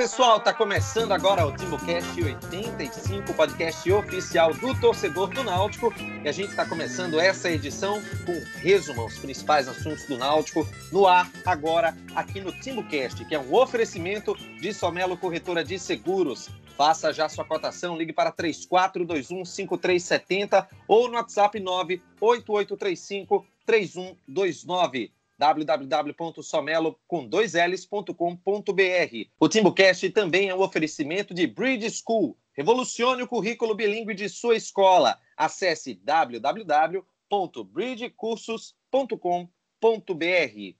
Pessoal, tá começando agora o TimbuCast 85, podcast oficial do torcedor do Náutico. E a gente está começando essa edição com resumo aos principais assuntos do Náutico no ar agora aqui no TimbuCast, que é um oferecimento de Somelo Corretora de Seguros. Faça já sua cotação, ligue para 34215370 ou no WhatsApp 98835 3129 www.somelo.com.br. O TimbuCast também é um oferecimento de Bridge School. Revolucione o currículo bilíngue de sua escola. Acesse www.bridgecursos.com.br.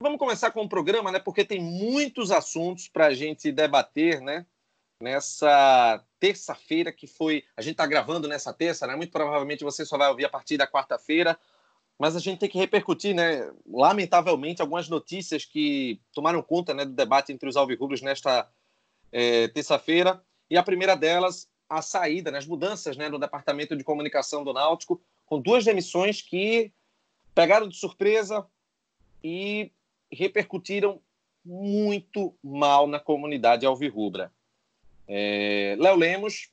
Vamos começar com o programa, né? Porque tem muitos assuntos para a gente debater, né? Nessa terça-feira que foi. A gente está gravando nessa terça, né? Muito provavelmente você só vai ouvir a partir da quarta-feira mas a gente tem que repercutir, né? Lamentavelmente, algumas notícias que tomaram conta né, do debate entre os alvirrubros nesta é, terça-feira. E a primeira delas, a saída, né, as mudanças né, no departamento de comunicação do Náutico, com duas demissões que pegaram de surpresa e repercutiram muito mal na comunidade alvirrubra. É, Léo Lemos,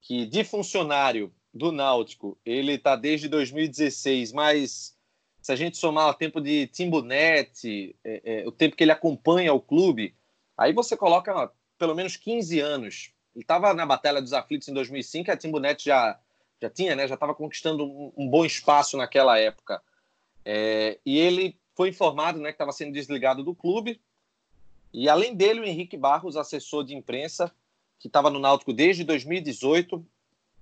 que de funcionário do Náutico, ele está desde 2016, mas se a gente somar o tempo de Timbunet, é, é, o tempo que ele acompanha o clube, aí você coloca ó, pelo menos 15 anos. Ele estava na Batalha dos Aflitos em 2005, a Timbunet já, já tinha, né, já estava conquistando um, um, bom espaço naquela época. É, e ele foi informado né, que estava sendo desligado do clube. E além dele, o Henrique Barros, assessor de imprensa, que estava no Náutico desde 2018,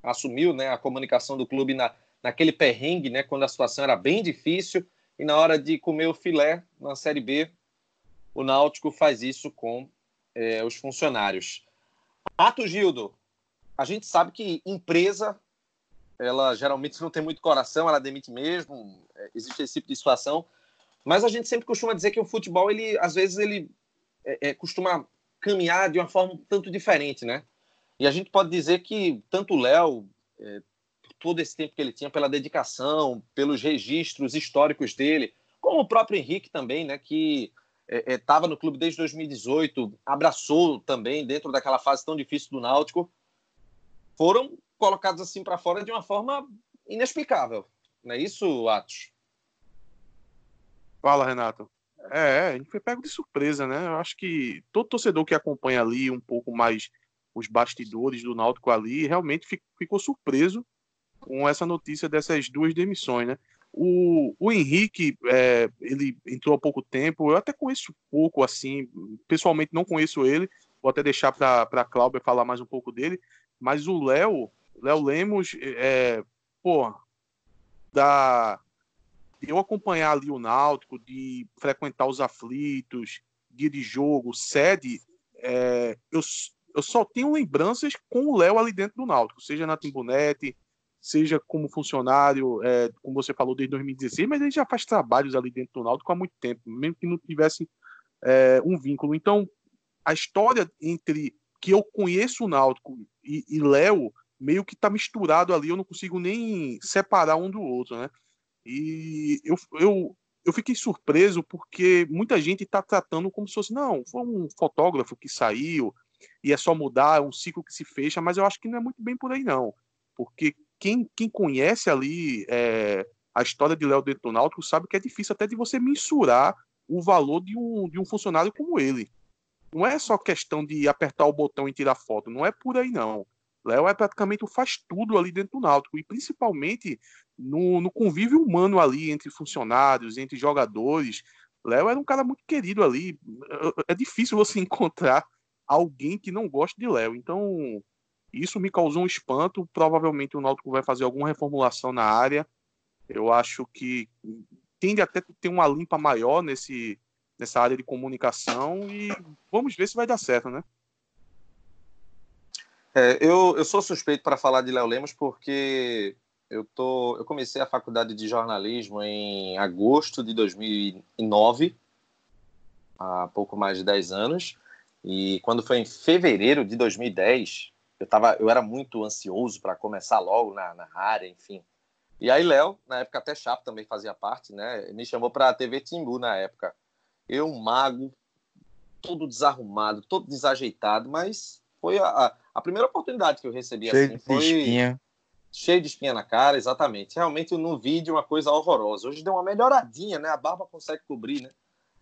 assumiu né, a comunicação do clube na, naquele perrengue, né, quando a situação era bem difícil, e na hora de comer o filé na Série B, o Náutico faz isso com é, os funcionários. Ato Gildo, a gente sabe que empresa, ela geralmente não tem muito coração, ela demite mesmo, é, existe esse tipo de situação, mas a gente sempre costuma dizer que o futebol, ele às vezes, ele é, é costuma caminhar de uma forma um tanto diferente, né? E a gente pode dizer que tanto o Léo, é, todo esse tempo que ele tinha, pela dedicação, pelos registros históricos dele, como o próprio Henrique também, né, que estava é, é, no clube desde 2018, abraçou também dentro daquela fase tão difícil do Náutico, foram colocados assim para fora de uma forma inexplicável. Não é isso, Atos? Fala, Renato. É, a gente foi pego de surpresa, né? Eu acho que todo torcedor que acompanha ali um pouco mais os bastidores do Náutico ali, realmente ficou surpreso com essa notícia dessas duas demissões, né? O, o Henrique, é, ele entrou há pouco tempo, eu até conheço pouco, assim, pessoalmente não conheço ele, vou até deixar para a Cláudia falar mais um pouco dele, mas o Léo, Léo Lemos, é, pô, da, de eu acompanhar ali o Náutico, de frequentar os aflitos, dia de jogo, sede, é, eu, eu só tenho lembranças com o Léo ali dentro do Náutico, seja na Timbunete, seja como funcionário, é, como você falou, desde 2016, mas ele já faz trabalhos ali dentro do Náutico há muito tempo, mesmo que não tivesse é, um vínculo. Então, a história entre que eu conheço o Náutico e, e Léo meio que está misturado ali, eu não consigo nem separar um do outro, né? E eu, eu, eu fiquei surpreso porque muita gente está tratando como se fosse, não, foi um fotógrafo que saiu, e é só mudar, é um ciclo que se fecha, mas eu acho que não é muito bem por aí, não. Porque quem, quem conhece ali é, a história de Léo dentro do Náutico sabe que é difícil até de você mensurar o valor de um, de um funcionário como ele. Não é só questão de apertar o botão e tirar foto, não é por aí, não. Léo é praticamente faz tudo ali dentro do Náutico, e principalmente no, no convívio humano ali entre funcionários, entre jogadores. Léo era um cara muito querido ali. É difícil você encontrar alguém que não gosta de Léo. Então, isso me causou um espanto. Provavelmente o Náutico vai fazer alguma reformulação na área. Eu acho que tende até ter uma limpa maior nesse, nessa área de comunicação e vamos ver se vai dar certo, né? É, eu, eu sou suspeito para falar de Léo Lemos porque eu, tô, eu comecei a faculdade de jornalismo em agosto de 2009, há pouco mais de 10 anos. E quando foi em fevereiro de 2010, eu, tava, eu era muito ansioso para começar logo na, na área, enfim. E aí, Léo, na época até Chapo também fazia parte, né? Me chamou para a TV Timbu na época. Eu, Mago, todo desarrumado, todo desajeitado, mas foi a, a primeira oportunidade que eu recebi cheio assim. De foi espinha. cheio de espinha na cara, exatamente. Realmente no vídeo uma coisa horrorosa. Hoje deu uma melhoradinha, né? A barba consegue cobrir, né?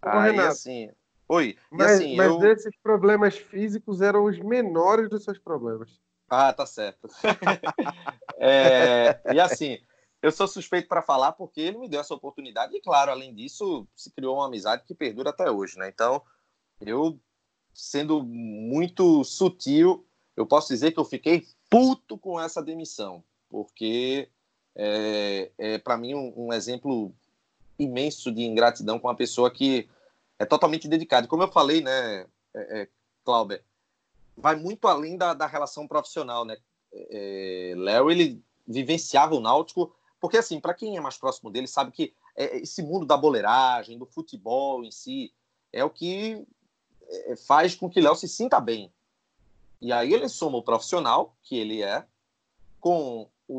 Ô, Aí, Renato, assim. Oi. Mas, assim, mas eu... esses problemas físicos eram os menores dos seus problemas. Ah, tá certo. É, e assim, eu sou suspeito para falar porque ele me deu essa oportunidade e, claro, além disso, se criou uma amizade que perdura até hoje, né? Então, eu, sendo muito sutil, eu posso dizer que eu fiquei puto com essa demissão, porque é, é para mim um, um exemplo imenso de ingratidão com uma pessoa que é totalmente dedicada. Como eu falei, né, é, é, vai muito além da, da relação profissional, né? É, Léo, ele vivenciava o Náutico, porque assim, para quem é mais próximo dele, sabe que é, esse mundo da boleiragem, do futebol em si, é o que é, faz com que Léo se sinta bem. E aí ele soma o profissional, que ele é, com o,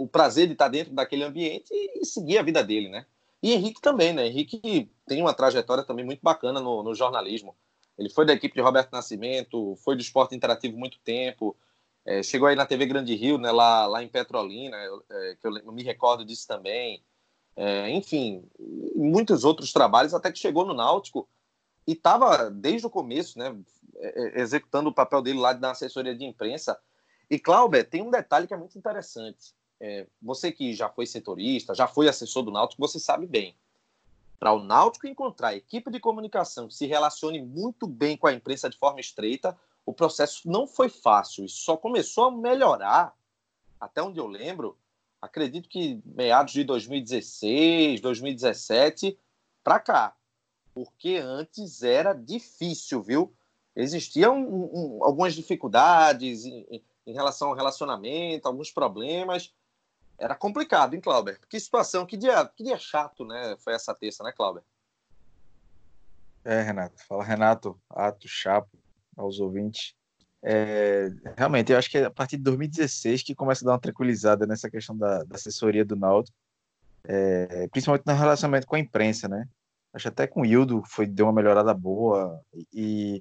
o, o prazer de estar dentro daquele ambiente e, e seguir a vida dele, né? E Henrique também, né? Henrique tem uma trajetória também muito bacana no, no jornalismo. Ele foi da equipe de Roberto Nascimento, foi do esporte interativo muito tempo, é, chegou aí na TV Grande Rio, né, lá, lá em Petrolina, é, que eu, eu, me recordo disso também. É, enfim, muitos outros trabalhos, até que chegou no Náutico e estava desde o começo, né, executando o papel dele lá na assessoria de imprensa. E, Cláudio, tem um detalhe que é muito interessante. É, você que já foi setorista, já foi assessor do Náutico, você sabe bem. Para o Náutico encontrar equipe de comunicação que se relacione muito bem com a imprensa de forma estreita, o processo não foi fácil e só começou a melhorar, até onde eu lembro, acredito que meados de 2016, 2017 para cá, porque antes era difícil, viu? Existiam um, um, algumas dificuldades em, em, relação ao relacionamento, alguns problemas. Era complicado, hein, Clauber? Que situação, que dia, que dia chato, né? Foi essa terça, né, Clauber? É, Renato. Fala, Renato. Ato Chapo aos ouvintes. É, realmente, eu acho que é a partir de 2016 que começa a dar uma tranquilizada nessa questão da, da assessoria do Náutico, é, principalmente no relacionamento com a imprensa, né? Acho até com o Hildo foi, deu uma melhorada boa e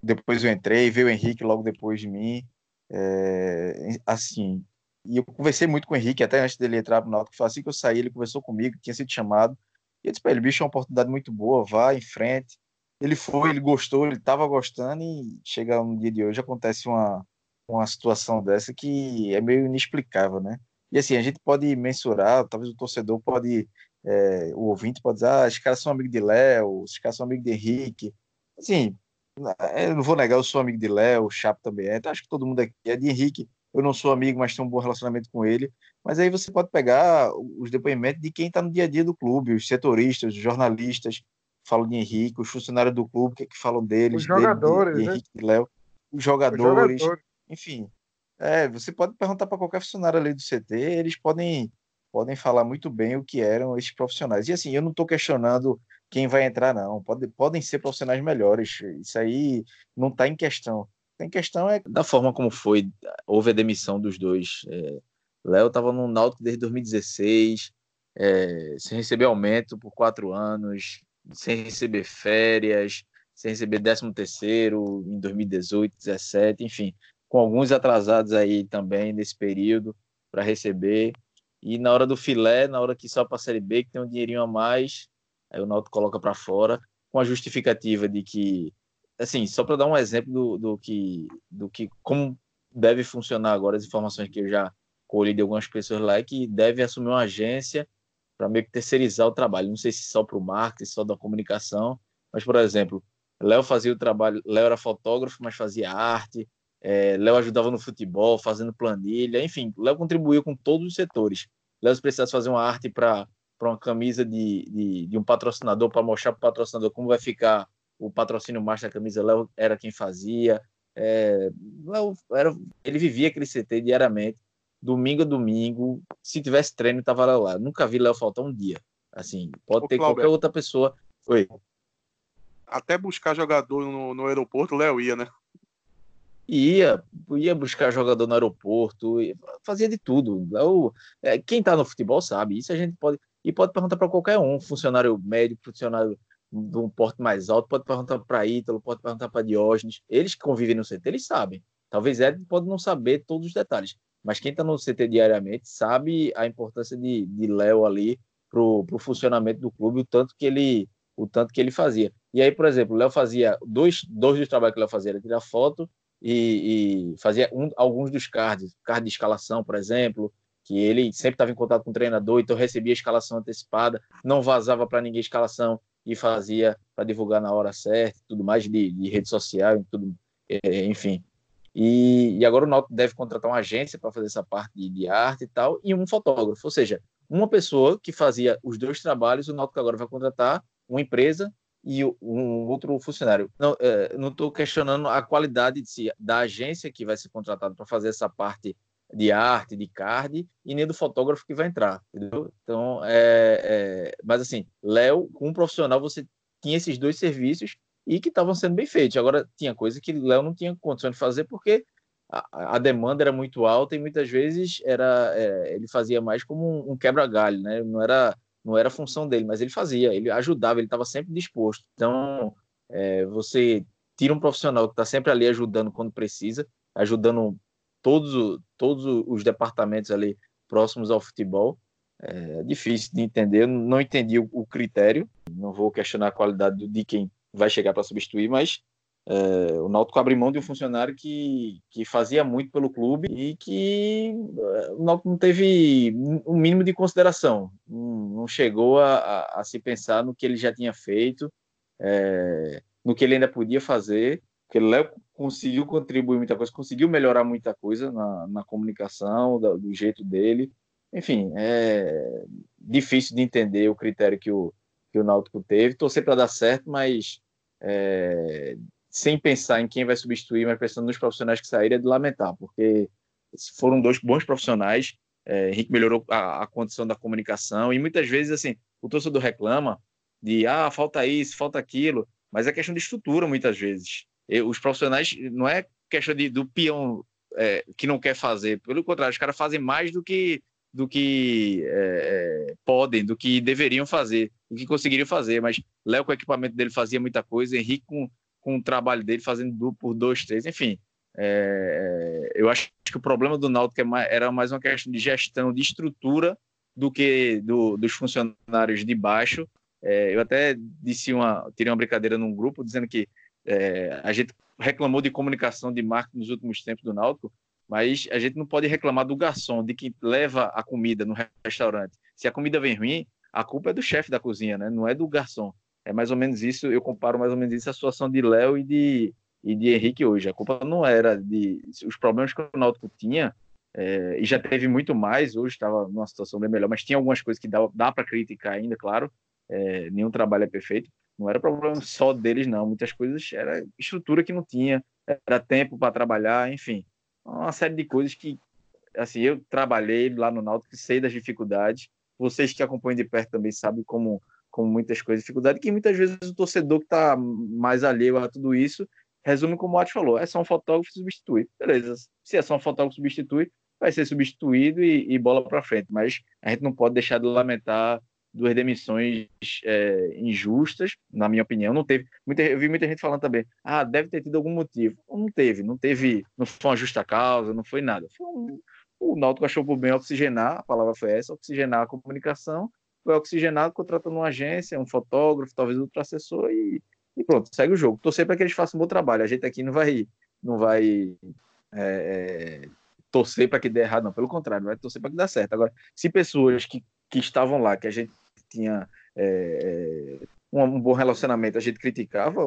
depois eu entrei, veio o Henrique logo depois de mim, é, assim, e eu conversei muito com o Henrique até antes dele entrar no Náutico, assim que eu saí, ele conversou comigo, tinha sido chamado, e eu disse para ele, bicho, é uma oportunidade muito boa, vá em frente, ele foi, ele gostou, ele estava gostando e chega um dia de hoje acontece uma, uma situação dessa que é meio inexplicável, né? E assim, a gente pode mensurar, talvez o torcedor pode, é, o ouvinte pode dizer, ah, esses caras são amigos de Léo, esses caras são amigos de Henrique. Assim, eu não vou negar, eu sou amigo de Léo, o Chapo também é, então acho que todo mundo aqui é de Henrique. Eu não sou amigo, mas tenho um bom relacionamento com ele. Mas aí você pode pegar os depoimentos de quem está no dia a dia do clube, os setoristas, os jornalistas, falam de Henrique, os funcionários do clube, o que, é que falam deles, os jogadores, dele, de, de né? Henrique e Léo, os jogadores, os jogadores. enfim. É, você pode perguntar para qualquer funcionário ali do CT, eles podem podem falar muito bem o que eram esses profissionais. E assim, eu não estou questionando quem vai entrar, não. Pode, podem ser profissionais melhores. Isso aí não está em questão. Em questão é da forma como foi, houve a demissão dos dois. É, Léo estava no Náutico desde 2016, é, sem receber aumento por quatro anos, sem receber férias, sem receber 13 terceiro em 2018, 17, enfim, com alguns atrasados aí também nesse período para receber. E na hora do filé, na hora que só para a Série B, que tem um dinheirinho a mais, aí o Náutico coloca para fora, com a justificativa de que, assim, só para dar um exemplo do, do, que, do que, como deve funcionar agora as informações que eu já colhi de algumas pessoas lá, é que deve assumir uma agência para meio que terceirizar o trabalho. Não sei se só para o marketing, só da comunicação, mas, por exemplo, Léo fazia o trabalho, Léo era fotógrafo, mas fazia arte, é, Léo ajudava no futebol, fazendo planilha, enfim, Léo contribuiu com todos os setores. Léo, se precisasse fazer uma arte para uma camisa de, de, de um patrocinador, para mostrar para o patrocinador como vai ficar o patrocínio mais da camisa, Léo era quem fazia. É, Léo era, ele vivia aquele CT diariamente domingo a domingo, se tivesse treino, tava lá. Nunca vi Léo faltar um dia. Assim, pode Ô, ter qualquer outra pessoa. Oi. Até buscar jogador no, no aeroporto, Léo ia, né? Ia, ia buscar jogador no aeroporto, fazia de tudo. É, quem tá no futebol sabe, isso a gente pode. E pode perguntar para qualquer um, funcionário médico, funcionário de um porte mais alto, pode perguntar para Ítalo, pode perguntar para Diógenes. Eles que convivem no CT, eles sabem. Talvez Ed pode não saber todos os detalhes, mas quem está no CT diariamente sabe a importância de, de Léo ali para o funcionamento do clube, o tanto que ele o tanto que ele fazia. E aí, por exemplo, Léo fazia dois, dois dos trabalhos que Léo fazia era tirar foto e, e fazia um, alguns dos cards, card de escalação, por exemplo, que ele sempre estava em contato com o treinador, então recebia a escalação antecipada, não vazava para ninguém a escalação e fazia para divulgar na hora certa, tudo mais de, de rede social, tudo, é, enfim. E, e, agora o Náutico deve contratar uma agência para fazer essa parte de, de, arte e tal, e um fotógrafo, ou seja, uma pessoa que fazia os dois trabalhos, o Náutico agora vai contratar uma empresa e um outro funcionário. Não é, estou questionando a qualidade si, da agência que vai ser contratada para fazer essa parte de arte, de card, e nem do fotógrafo que vai entrar, entendeu? Então, é, é... mas assim, Léo, um profissional, você tinha esses dois serviços e que estavam sendo bem feitos. Agora, tinha coisa que Léo não tinha condição de fazer porque a, a, demanda era muito alta e muitas vezes era é, ele fazia mais como um, um quebra-galho, né? Não era não era função dele, mas ele fazia, ele ajudava, ele estava sempre disposto. Então, é, você tira um profissional que está sempre ali ajudando quando precisa, ajudando todos, todos os departamentos ali próximos ao futebol. É difícil de entender, não entendi o, o critério, não vou questionar a qualidade de quem vai chegar para substituir, mas é, o Náutico abre mão de um funcionário que, que fazia muito pelo clube e que é, o Náutico não teve um mínimo de consideração, não chegou a, a, a, se pensar no que ele já tinha feito, é, no que ele ainda podia fazer, porque o Léo conseguiu contribuir muita coisa, conseguiu melhorar muita coisa na, na comunicação, do, do jeito dele, enfim, é difícil de entender o critério que o, que o Náutico teve, torcer para dar certo, mas é, sem pensar em quem vai substituir, mas pensando nos profissionais que saíram, é de lamentar, porque foram dois bons profissionais. É, Henrique melhorou a, a, condição da comunicação e muitas vezes assim o torcedor reclama de ah falta isso, falta aquilo, mas é questão de estrutura muitas vezes. Os profissionais não é questão de, do peão é, que não quer fazer, pelo contrário, os caras fazem mais do que do que é, é podem, do que deveriam fazer, do que conseguiriam fazer. Mas Léo, com o equipamento dele, fazia muita coisa, Henrique, com, com o trabalho dele, fazendo duplo por dois, três, enfim. É, eu acho que o problema do Náutico é era mais uma questão de gestão, de estrutura, do que do, dos funcionários de baixo. É, eu até disse uma, tirei uma brincadeira num grupo dizendo que é, a gente reclamou de comunicação de marketing nos últimos tempos do Náutico, mas a gente não pode reclamar do garçom, de que leva a comida no restaurante. Se a comida vem ruim, a culpa é do chefe da cozinha, né? não é do garçom. É mais ou menos isso, eu comparo mais ou menos isso a situação de Léo e de, e de Henrique hoje. A culpa não era de. Os problemas que o Náutico tinha, é, e já teve muito mais, hoje estava numa situação bem melhor, mas tinha algumas coisas que dá, dá para criticar ainda, claro. É, nenhum trabalho é perfeito. Não era problema só deles, não. Muitas coisas era estrutura que não tinha, era tempo para trabalhar, enfim. Uma série de coisas que, assim, eu trabalhei lá no Náutico, sei das dificuldades. Vocês que acompanham de perto também sabem como com muitas coisas, dificuldade, que muitas vezes o torcedor que está mais alheio a tudo isso resume como o Ati falou: é só um fotógrafo substituir. Beleza, se é só um fotógrafo substituir, vai ser substituído e, e bola para frente. Mas a gente não pode deixar de lamentar duas demissões é, injustas, na minha opinião. Não teve. Muita, eu vi muita gente falando também, ah, deve ter tido algum motivo. Não teve, não teve, não foi uma justa causa, não foi nada. Foi um, o Náutico achou por bem oxigenar, a palavra foi essa, oxigenar a comunicação foi oxigenado, contratando uma agência, um fotógrafo, talvez outro assessor e, e pronto, segue o jogo. Torcer para que eles façam um bom trabalho. A gente aqui não vai, não vai é, é torcer para que dê errado, não. Pelo contrário, vai torcer para que dê certo. Agora, se pessoas que, que estavam lá, que a gente tinha é, é um, bom relacionamento, a gente criticava,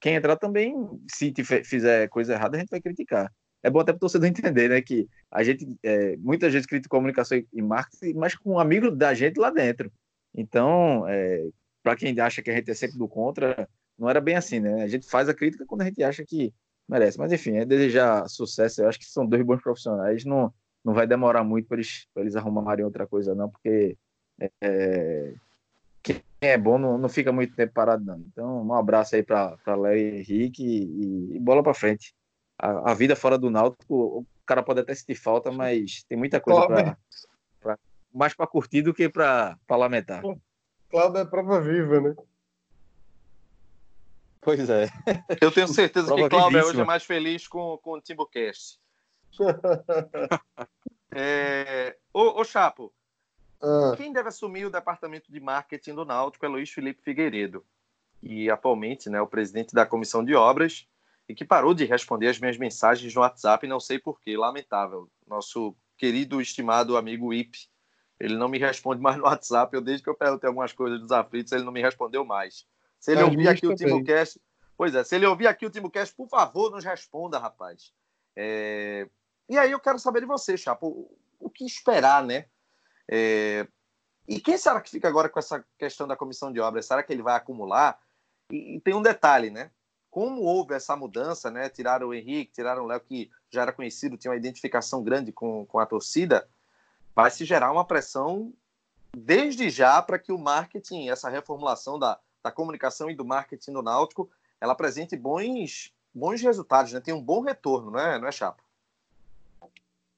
quem entrar também, se fizer coisa errada, a gente vai criticar. É bom até para o torcedor entender, né, que a gente é, muitas vezes critica comunicação e marketing, mas com um amigo da gente lá dentro. Então, é, para quem acha que a gente é sempre do contra, não era bem assim, né? A gente faz a crítica quando a gente acha que merece. Mas enfim, é desejar sucesso. Eu acho que são dois bons profissionais. Não, não vai demorar muito para eles, eles arrumarem outra coisa, não, porque é, quem é bom não, não fica muito tempo parado, não. Então, um abraço aí para Léo e Henrique e, e bola para frente a, a, vida fora do Náutico, o cara pode até sentir falta, mas tem muita coisa para mais para curtir do que para lamentar. Cláudio é prova viva, né? Pois é. Eu tenho certeza que Cláudio hoje é mais feliz com, com o Timbucast. é... ô, ô, Chapo, ah. quem deve assumir o departamento de marketing do Náutico é Luiz Felipe Figueiredo, e atualmente né, o presidente da comissão de obras, e que parou de responder as minhas mensagens no WhatsApp, não sei porquê, lamentável. Nosso querido, estimado amigo Ip, ele não me responde mais no WhatsApp. Eu, desde que eu perguntei algumas coisas dos aflitos, ele não me respondeu mais. Se ele é ouvir aqui o Timocast, pois é, se ele ouvir aqui o Timocast, por favor, nos responda, rapaz. É... E aí eu quero saber de você, Chapo, o que esperar, né? É... E quem será que fica agora com essa questão da comissão de obras? Será que ele vai acumular? E, e tem um detalhe, né? Como houve essa mudança, né? Tiraram o Henrique, tiraram o Léo, que já era conhecido, tinha uma identificação grande com, com a torcida, vai se gerar uma pressão desde já para que o marketing, essa reformulação da, da comunicação e do marketing no Náutico, ela apresente bons, bons resultados, né? Tem um bom retorno, não é, não é Chapa?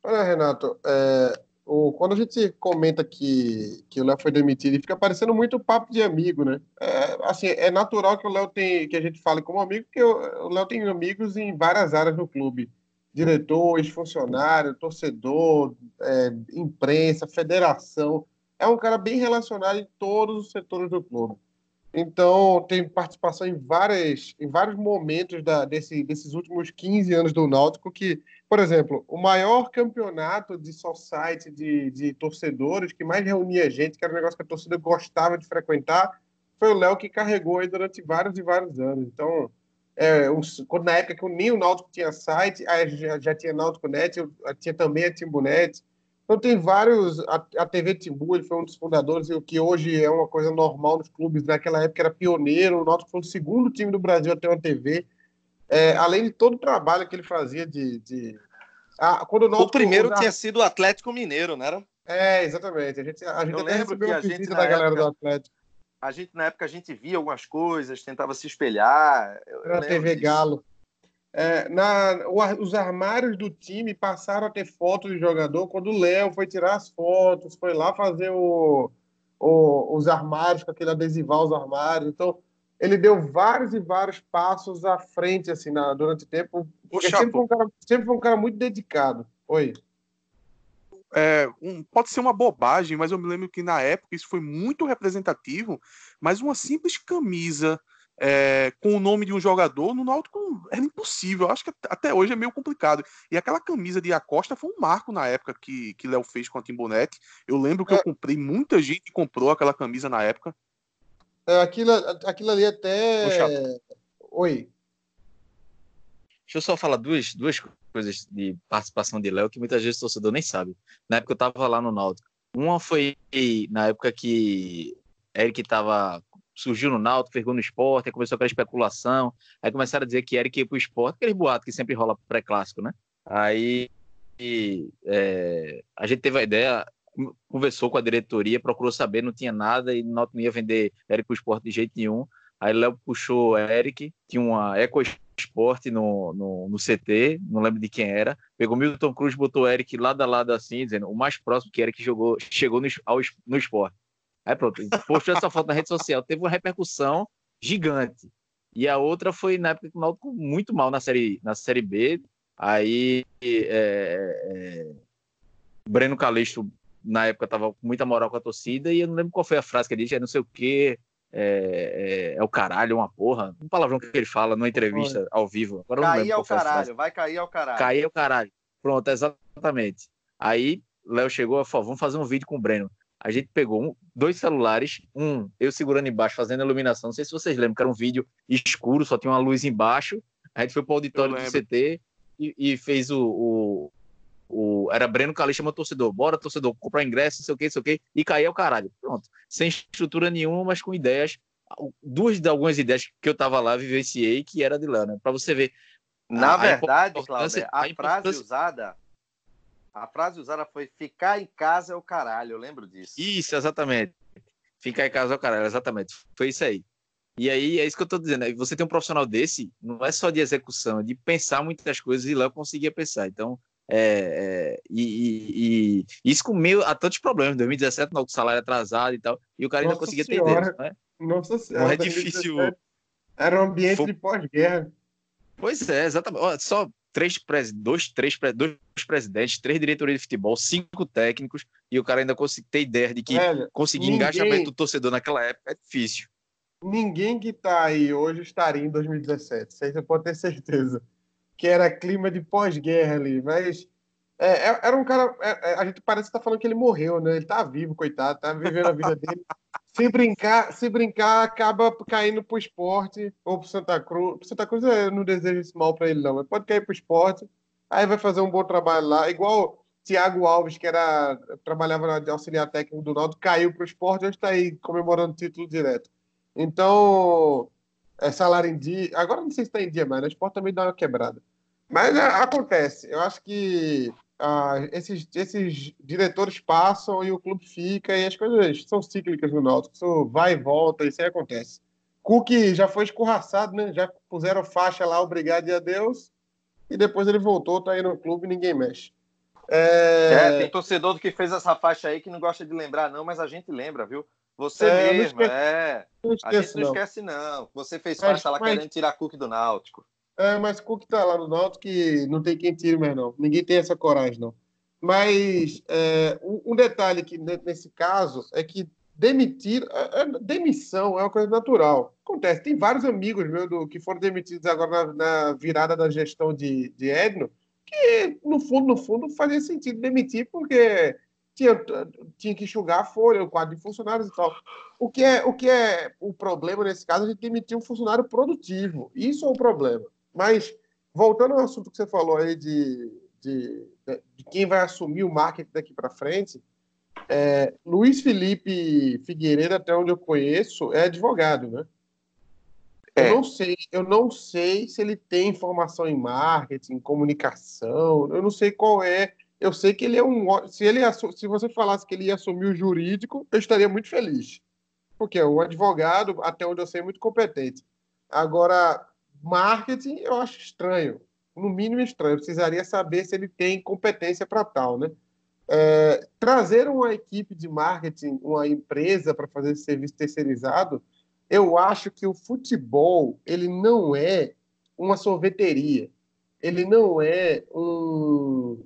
Olha, Renato, é, o, quando a gente comenta que, que o Léo foi demitido, fica parecendo muito papo de amigo, né? É, assim, é natural que o Léo tem, que a gente fale como amigo, porque o, Léo tem amigos em várias áreas do clube. Diretor, ex-funcionário, torcedor, é, imprensa, federação. É um cara bem relacionado em todos os setores do clube. Então, tem participação em, várias, em vários momentos da, desse, desses últimos 15 anos do Náutico, que, por exemplo, o maior campeonato de society, de, de torcedores, que mais reunia gente, que era um negócio que a torcida gostava de frequentar, foi o Léo que carregou aí durante vários e vários anos. Então, é, um, na época que nem o Náutico tinha site, aí já, já tinha Náutico Net, tinha também a Timbunet, então tem vários. A, a TV Timbu, ele foi um dos fundadores, o que hoje é uma coisa normal nos clubes. Naquela época era pioneiro. O Náutico foi o segundo time do Brasil a ter uma TV. É, além de todo o trabalho que ele fazia de. de... Ah, quando o, Náutico, o primeiro tinha sido o Atlético Mineiro, não era? É, exatamente. A gente, a gente Eu recebeu uma visita da galera época, do Atlético. A gente, na época, a gente via algumas coisas, tentava se espelhar. Era a TV disso. Galo. É, na, os armários do time passaram a ter fotos de jogador quando o Léo foi tirar as fotos, foi lá fazer o, o, os armários, com aquele adesivar os armários. Então, ele deu vários e vários passos à frente assim, na, durante o tempo. Porque sempre foi, um cara, sempre foi um cara muito dedicado. Oi. É, um, pode ser uma bobagem, mas eu me lembro que na época isso foi muito representativo. Mas uma simples camisa é, com o nome de um jogador, no Náutico era impossível. Acho que até hoje é meio complicado. E aquela camisa de Acosta foi um marco na época que, que Léo fez com a Timbonete. Eu lembro que é. eu comprei, muita gente comprou aquela camisa na época. É, aquilo, aquilo ali até. Oi. Deixa eu só falar duas, duas coisas de participação de Léo que muitas vezes o torcedor nem sabe. Na época eu estava lá no Náutico. Uma foi na época que Eric estava surgiu no Náutico, pegou no esporte, aí começou aquela especulação, aí começaram a dizer que Eric ia pro esporte, aquele boato que sempre rola pré-clássico, né? Aí e, é, a gente teve a ideia, conversou com a diretoria, procurou saber, não tinha nada, e o não ia vender Eric pro esporte de jeito nenhum. Aí Léo puxou Eric, tinha uma Eco Esporte no, no, no, CT, não lembro de quem era. Pegou Milton Cruz, botou Eric lado a lado assim, dizendo o mais próximo que Eric jogou, chegou no, ao, no esporte. Aí pronto, postou essa foto na rede social, teve uma repercussão gigante. E a outra foi na época que o Náutico muito mal na série, na série B. Aí é, é, Breno Calixto, na época, estava com muita moral com a torcida, e eu não lembro qual foi a frase que ele disse, é não sei o quê, é, é, é, o caralho, uma porra. Um palavrão que ele fala numa entrevista ao vivo. Agora cair ao caralho, vai cair ao caralho. Cair ao caralho. Pronto, exatamente. Aí Léo chegou e falou: vamos fazer um vídeo com o Breno a gente pegou um, dois celulares, um eu segurando embaixo fazendo iluminação, não sei se vocês lembram, que era um vídeo escuro, só tinha uma luz embaixo. A gente foi para o auditório do CT e, e fez o, o, o, Era Breno Calixto, meu torcedor. Bora, torcedor, comprar ingresso, não sei o que, não sei o que, e cair ao caralho. Pronto. Sem estrutura nenhuma, mas com ideias. Duas de algumas ideias que eu tava lá, vivenciei, que era de lá, né? Para você ver. Na a, verdade, a Cláudia, a, a frase usada a frase usada foi ficar em casa é o caralho, eu lembro disso. Isso, exatamente. Ficar em casa é o caralho, exatamente. Foi isso aí. E aí é isso que eu tô dizendo. Né? Você tem um profissional desse, não é só de execução, é de pensar muitas coisas e lá eu conseguia pensar. Então, é, é, e, e, e, isso com meio a tantos problemas. Em 2017, o salário atrasado e tal, e o cara Nossa ainda conseguia senhora. ter isso, né? Nossa senhora. Não é difícil. Era um ambiente Foi... de pós-guerra. Pois é, exatamente. Só três, dois, três, dois presidentes, três diretorias de futebol, cinco técnicos, e o cara ainda conseguir ter ideia de que Velho, conseguir ninguém, engajamento do torcedor naquela época é difícil. Ninguém que está aí hoje estaria em 2017, isso aí você pode ter certeza. Que era clima de pós-guerra ali, mas é, é, era um cara. É, é, a gente parece que tá falando que ele morreu, né? Ele tá vivo, coitado, tá vivendo a vida dele. se brincar, se brincar, acaba caindo pro esporte ou pro Santa Cruz. Pro Santa Cruz eu não desejo isso mal para ele, não, mas pode cair pro esporte, aí vai fazer um bom trabalho lá. Igual Thiago Alves, que era trabalhava de auxiliar técnico do Náutico, caiu pro esporte, hoje está aí comemorando o título direto. Então, é salário em dia. Agora não sei se está em dia, mas o esporte também dá uma quebrada. Mas é, acontece. Eu acho que ah, esses, esses diretores passam e o clube fica, e as coisas são cíclicas no Náutico, isso vai e volta, isso aí acontece. Cook já foi escorraçado, né? Já puseram faixa lá, obrigado e adeus, e depois ele voltou, tá aí no clube ninguém mexe. É... é... tem torcedor que fez essa faixa aí que não gosta de lembrar, não, mas a gente lembra, viu? Você é, mesmo, é. a gente não, não, esquece, não. Você fez mas, lá mas... querendo tirar Cook do Náutico. É, mas Cook tá lá no Náutico que não tem quem tire mais, não. Ninguém tem essa coragem, não. Mas é, um, detalhe que nesse caso é que demitir, é, é, demissão é uma coisa natural. Acontece, tem vários amigos meus do, que foram demitidos agora na, na, virada da gestão de, de Edno, que no fundo, no fundo, fazia sentido demitir, porque tinha, tinha que enxugar a folha, o quadro de funcionários e tal. O que é o, que é o problema nesse caso? A gente demitir um funcionário produtivo. Isso é o problema. Mas, voltando ao assunto que você falou aí de, de, de quem vai assumir o marketing daqui para frente, é, Luiz Felipe Figueiredo, até onde eu conheço, é advogado, né? É. Eu não sei, eu não sei se ele tem formação em marketing, comunicação, eu não sei qual é. Eu sei que ele é um. Se, ele, se você falasse que ele ia assumir o jurídico, eu estaria muito feliz. Porque é um advogado, até onde eu sei, muito competente. Agora, Marketing eu acho estranho, no mínimo estranho. Eu precisaria saber se ele tem competência para tal, né? É, trazer uma equipe de marketing, uma empresa para fazer esse serviço terceirizado, eu acho que o futebol ele não é uma sorveteria, ele não é um,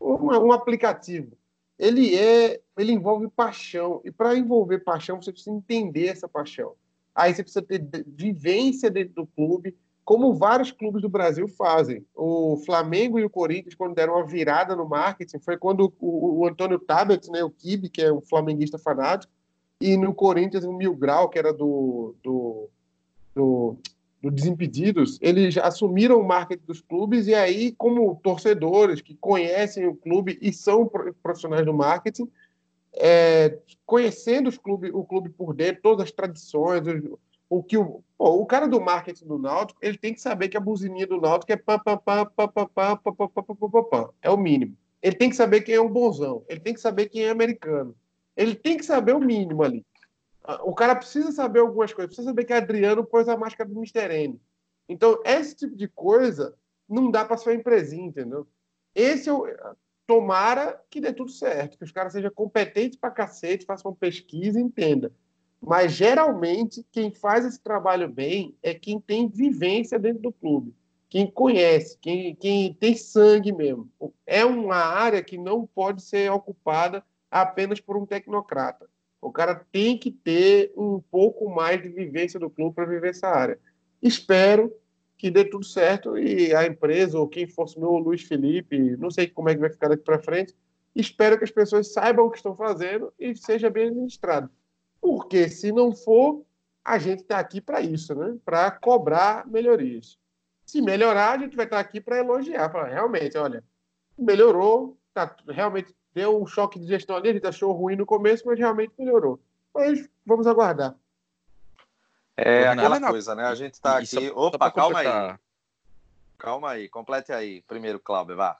um, um aplicativo. Ele é, ele envolve paixão e para envolver paixão você precisa entender essa paixão. Aí você precisa ter vivência dentro do clube, como vários clubes do Brasil fazem. O Flamengo e o Corinthians, quando deram uma virada no marketing, foi quando o, o Antônio Tabet, né, o Kibe, que é um flamenguista fanático, e no Corinthians o Mil Grau, que era do, do, do, do Desimpedidos, eles assumiram o marketing dos clubes e aí, como torcedores que conhecem o clube e são profissionais do marketing, é, conhecendo os clube, o clube por dentro, todas as tradições, o que o, pô, o cara do marketing do Náutico, ele tem que saber que a buzininha do Náutico é pam, pam, pam, pam, pam, pam, pam, pam, pam, pam, pam, pam, é o mínimo. Ele tem que saber quem é um bonzão, ele tem que saber quem é americano. Ele tem que saber o mínimo ali. O cara precisa saber algumas coisas, precisa saber que Adriano pôs a máscara do Mr. N. Então, esse tipo de coisa não dá para ser empresinha, entendeu? Esse é o, tomara que dê tudo certo, que os caras sejam competentes para cacete, façam pesquisa e entenda. Mas geralmente quem faz esse trabalho bem é quem tem vivência dentro do clube, quem conhece, quem, quem tem sangue mesmo. É uma área que não pode ser ocupada apenas por um tecnocrata. O cara tem que ter um pouco mais de vivência do clube para viver essa área. Espero que dê tudo certo e a empresa ou quem fosse meu Luiz Felipe, não sei como é que vai ficar daqui para frente, espero que as pessoas saibam o que estão fazendo e seja bem administrado. Porque se não for, a gente está aqui para isso, né? Para cobrar melhorias. Se melhorar, a gente vai estar tá aqui para elogiar, falar, realmente, olha, melhorou, tá, realmente deu um choque de gestão ali, a gente achou ruim no começo, mas realmente melhorou. Mas vamos aguardar. É aquela coisa, né? A gente está aqui. Só, Opa, só calma aí. Calma aí, complete aí. Primeiro, Cláudio, vá.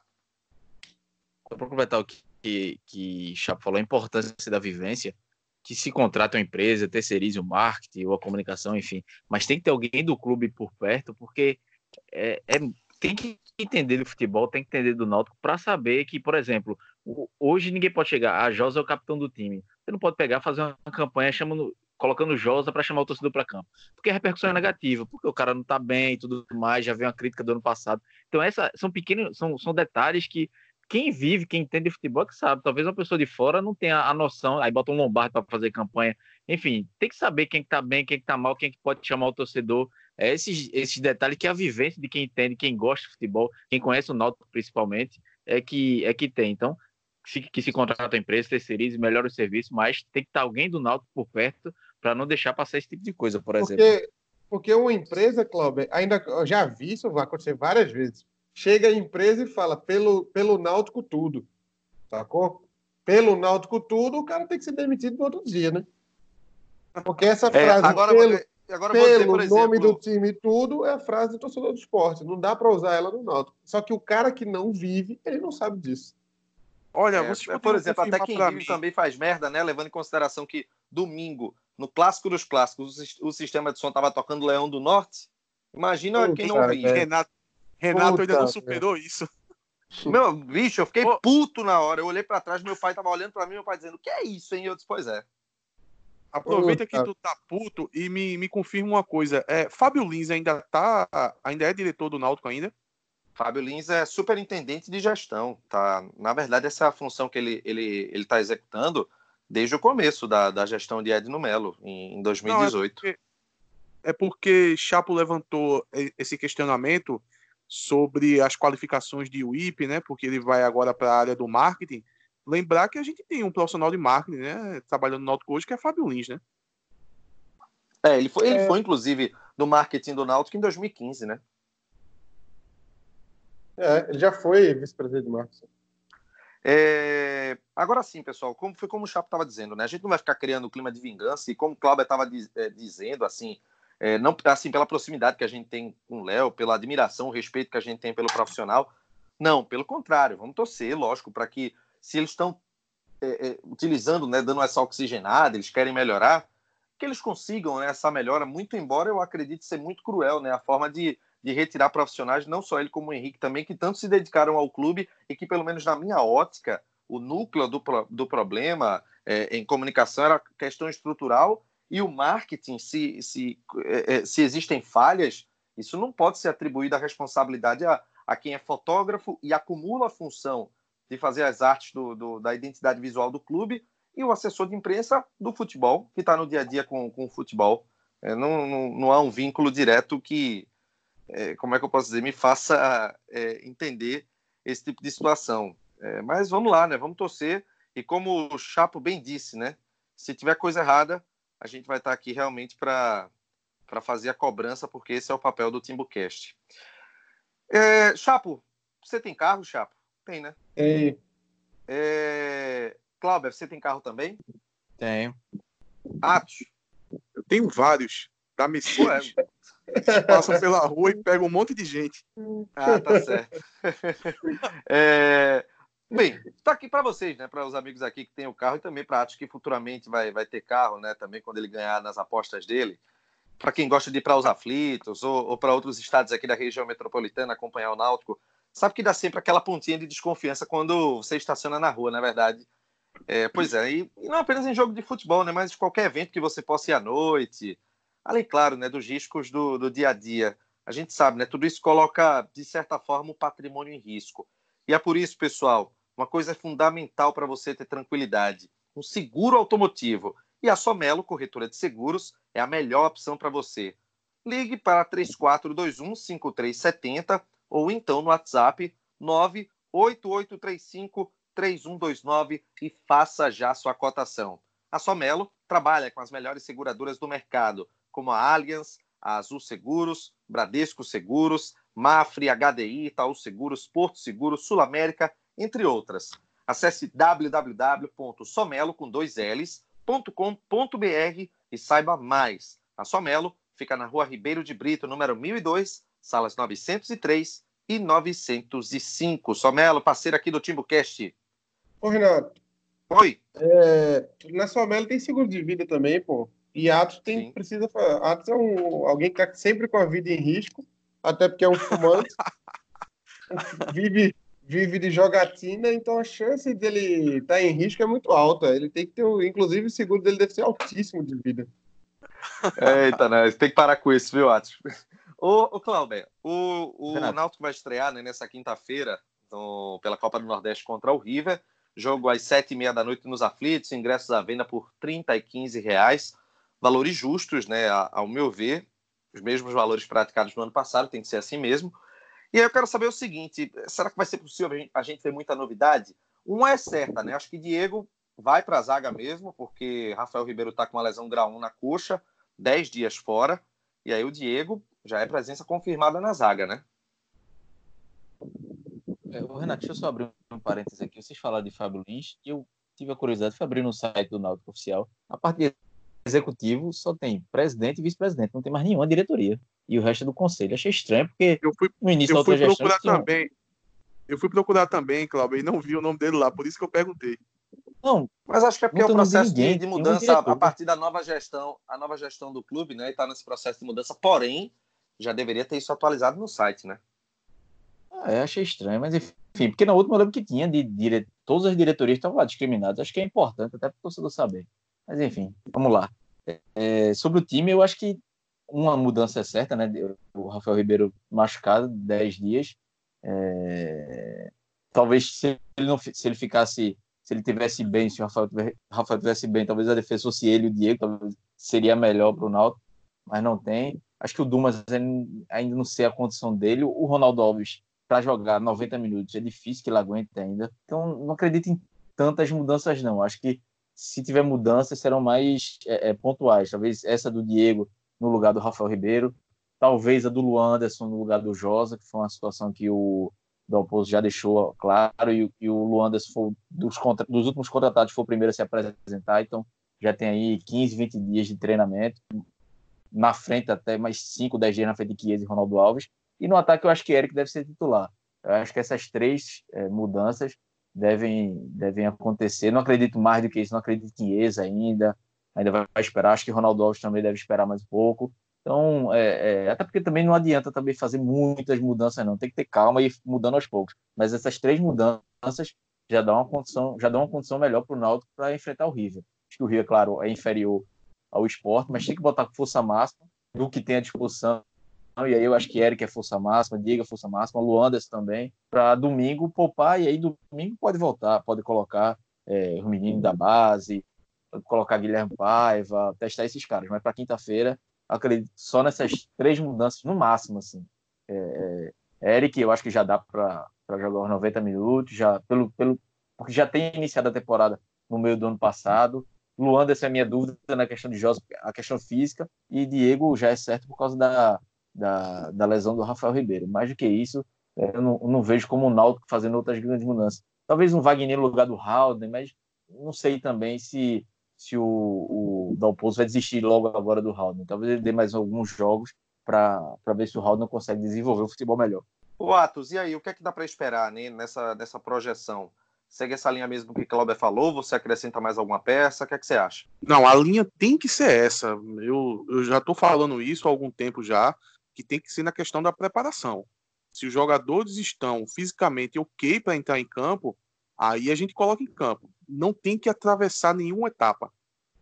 Só para completar o que, que, que Chapo falou, a importância da vivência, que se contrata uma empresa, terceirize o marketing ou a comunicação, enfim. Mas tem que ter alguém do clube por perto, porque é, é tem que entender do futebol, tem que entender do Náutico para saber que, por exemplo, hoje ninguém pode chegar, a Josa é o capitão do time. Você não pode pegar, fazer uma campanha chamando colocando Josa para chamar o torcedor para campo. Porque a repercussão é negativa, porque o cara não está bem e tudo mais, já veio uma crítica do ano passado. Então, essa, são pequenos, são, são detalhes que quem vive, quem entende de futebol, que sabe. Talvez uma pessoa de fora não tenha a noção, aí bota um Lombardo para fazer campanha. Enfim, tem que saber quem está bem, quem está mal, quem que pode chamar o torcedor. É esses, esses detalhes que a vivência de quem entende, quem gosta de futebol, quem conhece o Náutico principalmente, é que, é que tem. Então, que se contrata a empresa, terceirize, melhora o serviço, mas tem que estar alguém do Náutico por perto para não deixar passar esse tipo de coisa, por porque, exemplo. Porque uma empresa, Cláudio, ainda já vi isso vai acontecer várias vezes. Chega a empresa e fala pelo, pelo Náutico tudo. Sacou? Pelo Náutico tudo, o cara tem que ser demitido no outro dia, né? Porque essa é, frase, é, agora, pelo, agora pelo dizer, exemplo... nome do time tudo, é a frase do torcedor do esporte. Não dá para usar ela no Náutico. Só que o cara que não vive, ele não sabe disso. Olha, é, por exemplo, até quem vive também faz merda, né? Levando em consideração que domingo, no clássico dos clássicos, o sistema de som tava tocando Leão do Norte. Imagina Puta, quem não vive. Renato, Renato Puta, ainda não superou isso. Meu, bicho, eu fiquei Pô. puto na hora. Eu olhei para trás, meu pai tava olhando para mim, meu pai dizendo: "Que é isso, hein?" Eu disse: "Pois é". Aproveita Puta. que tu tá puto e me, me confirma uma coisa. É, Fábio Lins ainda tá, ainda é diretor do Náutico ainda? Fábio Lins é superintendente de gestão, tá? Na verdade, essa é a função que ele ele ele está executando desde o começo da, da gestão de Edno Melo em, em 2018. Não, é, porque, é porque Chapo levantou esse questionamento sobre as qualificações de WIP, né? Porque ele vai agora para a área do marketing. Lembrar que a gente tem um profissional de marketing, né? Trabalhando no Náutico hoje, que é Fábio Lins, né? É, ele foi, ele é... foi inclusive no marketing do Náutico em 2015, né? É, ele já foi vice-presidente de marketing. É... Agora sim, pessoal, como foi como o Chapo estava dizendo, né? A gente não vai ficar criando um clima de vingança e como o Cláudio estava diz, é, dizendo, assim, é, não assim pela proximidade que a gente tem com o Léo, pela admiração, o respeito que a gente tem pelo profissional. Não, pelo contrário, vamos torcer, lógico, para que se eles estão é, é, utilizando, né, dando essa oxigenada, eles querem melhorar, que eles consigam né, essa melhora, muito embora eu acredite ser muito cruel, né, a forma de de retirar profissionais, não só ele como o Henrique também, que tanto se dedicaram ao clube e que, pelo menos na minha ótica, o núcleo do, do problema é, em comunicação era questão estrutural e o marketing, se, se, é, é, se existem falhas, isso não pode ser atribuído a responsabilidade a, a quem é fotógrafo e acumula a função de fazer as artes do, do, da identidade visual do clube e o assessor de imprensa do futebol, que está no dia a dia com, com o futebol. É, não, não, não há um vínculo direto que, é, como é que eu posso dizer, me faça é, entender esse tipo de situação. É, mas vamos lá, né? Vamos torcer. E como o Chapo bem disse, né? Se tiver coisa errada, a gente vai estar aqui realmente para fazer a cobrança, porque esse é o papel do Timbucast. É, Chapo, você tem carro, Chapo? Tem, né? Tem. É... Cláudio, você tem carro também? Tenho. Atos? Eu tenho vários. Da Mercedes. Ué, passam pela rua e pegam um monte de gente. Ah, tá certo. é... Bem, está aqui para vocês, né? Para os amigos aqui que têm o carro e também para Atos que futuramente vai, vai ter carro, né? Também quando ele ganhar nas apostas dele. Para quem gosta de ir para os aflitos ou, ou para outros estados aqui da região metropolitana acompanhar o Náutico, sabe que dá sempre aquela pontinha de desconfiança quando você estaciona na rua, na é verdade. É, pois é, e, e não apenas em jogo de futebol, né? Mas de qualquer evento que você possa ir à noite, Além, claro, né, dos riscos do, do dia a dia. A gente sabe, né, tudo isso coloca, de certa forma, o patrimônio em risco. E é por isso, pessoal, uma coisa é fundamental para você ter tranquilidade: um seguro automotivo. E a Somelo, corretora de seguros, é a melhor opção para você. Ligue para 3421-5370 ou então no WhatsApp 98835-3129 e faça já sua cotação. A Somelo trabalha com as melhores seguradoras do mercado como a Allianz, a Azul Seguros, Bradesco Seguros, Mafre, HDI, Itaú Seguros, Porto Seguros, Sul América, entre outras. Acesse www.somelo com dois L's.com.br e saiba mais. A Somelo fica na rua Ribeiro de Brito, número 1002, salas 903 e 905. Somelo, parceiro aqui do TimbuCast. Ô, Renato. Oi. É, na Somelo tem seguro de vida também, pô. E Atos tem, Sim. precisa. Atos é um, alguém que está sempre com a vida em risco, até porque é um fumante. vive, vive de jogatina, então a chance dele estar tá em risco é muito alta. Ele tem que ter, inclusive, o seguro dele deve ser altíssimo de vida. Eita, né? Tem que parar com isso, viu, Atos? Ô, ô Cláudio, o, o Náutico vai estrear né, nessa quinta-feira pela Copa do Nordeste contra o River. Jogo às sete e meia da noite nos aflitos, ingressos à venda por 30 e 15 reais. Valores justos, né? Ao meu ver, os mesmos valores praticados no ano passado, tem que ser assim mesmo. E aí eu quero saber o seguinte: será que vai ser possível a gente ter muita novidade? Uma é certa, né? Acho que Diego vai para a zaga mesmo, porque Rafael Ribeiro está com uma lesão grau 1 na coxa, 10 dias fora. E aí o Diego já é presença confirmada na zaga, né? É, Renato, deixa eu só abrir um parênteses aqui. Vocês falaram de Fábio Lins e eu tive a curiosidade, de abrir no site do Náutico Oficial. A parte de executivo só tem presidente e vice-presidente, não tem mais nenhuma diretoria. E o resto é do conselho. Achei estranho, porque eu fui, no início eu da outra fui procurar gestão, também. Eu fui procurar também, Cláudio, e não vi o nome dele lá, por isso que eu perguntei. Não, mas acho que é porque é o processo de, ninguém, de mudança a partir da nova gestão, a nova gestão do clube, né? Está nesse processo de mudança, porém, já deveria ter isso atualizado no site, né? Ah, é, achei estranho, mas enfim, porque na última eu lembro que tinha de dire... todas as diretorias estavam lá discriminadas. Acho que é importante até para o torcedor saber. Mas enfim, vamos lá. É, sobre o time, eu acho que uma mudança é certa, né? O Rafael Ribeiro machucado 10 dias. É... Talvez se ele, não, se ele ficasse se ele tivesse bem, se o Rafael, Rafael tivesse bem, talvez a defesa fosse ele e o Diego, seria melhor para o Náutico, mas não tem. Acho que o Dumas ainda não sei a condição dele. O Ronaldo Alves, para jogar 90 minutos, é difícil que ele aguente ainda. Então, não acredito em tantas mudanças, não. Acho que se tiver mudanças, serão mais é, é, pontuais. Talvez essa do Diego no lugar do Rafael Ribeiro, talvez a do Luan Anderson no lugar do Josa, que foi uma situação que o Dalpozo já deixou claro, e, e o Luandas foi dos, contra, dos últimos contratados foi o primeiro a se apresentar, então já tem aí 15, 20 dias de treinamento, na frente até mais 5, 10 dias na frente de Chiesa e Ronaldo Alves, e no ataque eu acho que Eric deve ser titular. Eu acho que essas três é, mudanças devem, devem acontecer. Não acredito mais do que isso, não acredito em Chiesa ainda, ainda vai esperar. Acho que Ronaldo Alves também deve esperar mais um pouco. Então, é, é, até porque também não adianta também fazer muitas mudanças, não. Tem que ter calma e ir mudando aos poucos. Mas essas três mudanças já dão uma condição, já dão uma condição melhor para o Náutico para enfrentar o River. Acho que o River, claro, é inferior ao esporte, mas tem que botar força máxima do que tem à disposição. E aí eu acho que Eric é força máxima, Diego é força máxima, Luandas também, para domingo poupar, e aí domingo pode voltar, pode colocar é, os meninos da base, colocar Guilherme Paiva, testar esses caras. Mas para quinta-feira acredito só nessas três mudanças no máximo, assim. É, é, Eric, eu acho que já dá para jogar os 90 minutos, já pelo, pelo porque já tem iniciado a temporada no meio do ano passado. Luan, essa é a minha dúvida na questão de José, a questão física, e Diego já é certo por causa da, da, da lesão do Rafael Ribeiro. Mais do que isso, é, eu não, não vejo como o Náutico fazendo outras grandes mudanças. Talvez um Wagner no lugar do Halden, mas não sei também se se o, o Dalpozo vai desistir logo agora do Haldon. Talvez ele dê mais alguns jogos para ver se o Haldon consegue desenvolver o futebol melhor. O Atos, e aí, o que é que dá para esperar né, nessa, nessa projeção? Segue essa linha mesmo que o Clauber falou? Você acrescenta mais alguma peça? O que é que você acha? Não, a linha tem que ser essa. Eu, eu já estou falando isso há algum tempo já, que tem que ser na questão da preparação. Se os jogadores estão fisicamente ok para entrar em campo, aí a gente coloca em campo não tem que atravessar nenhuma etapa.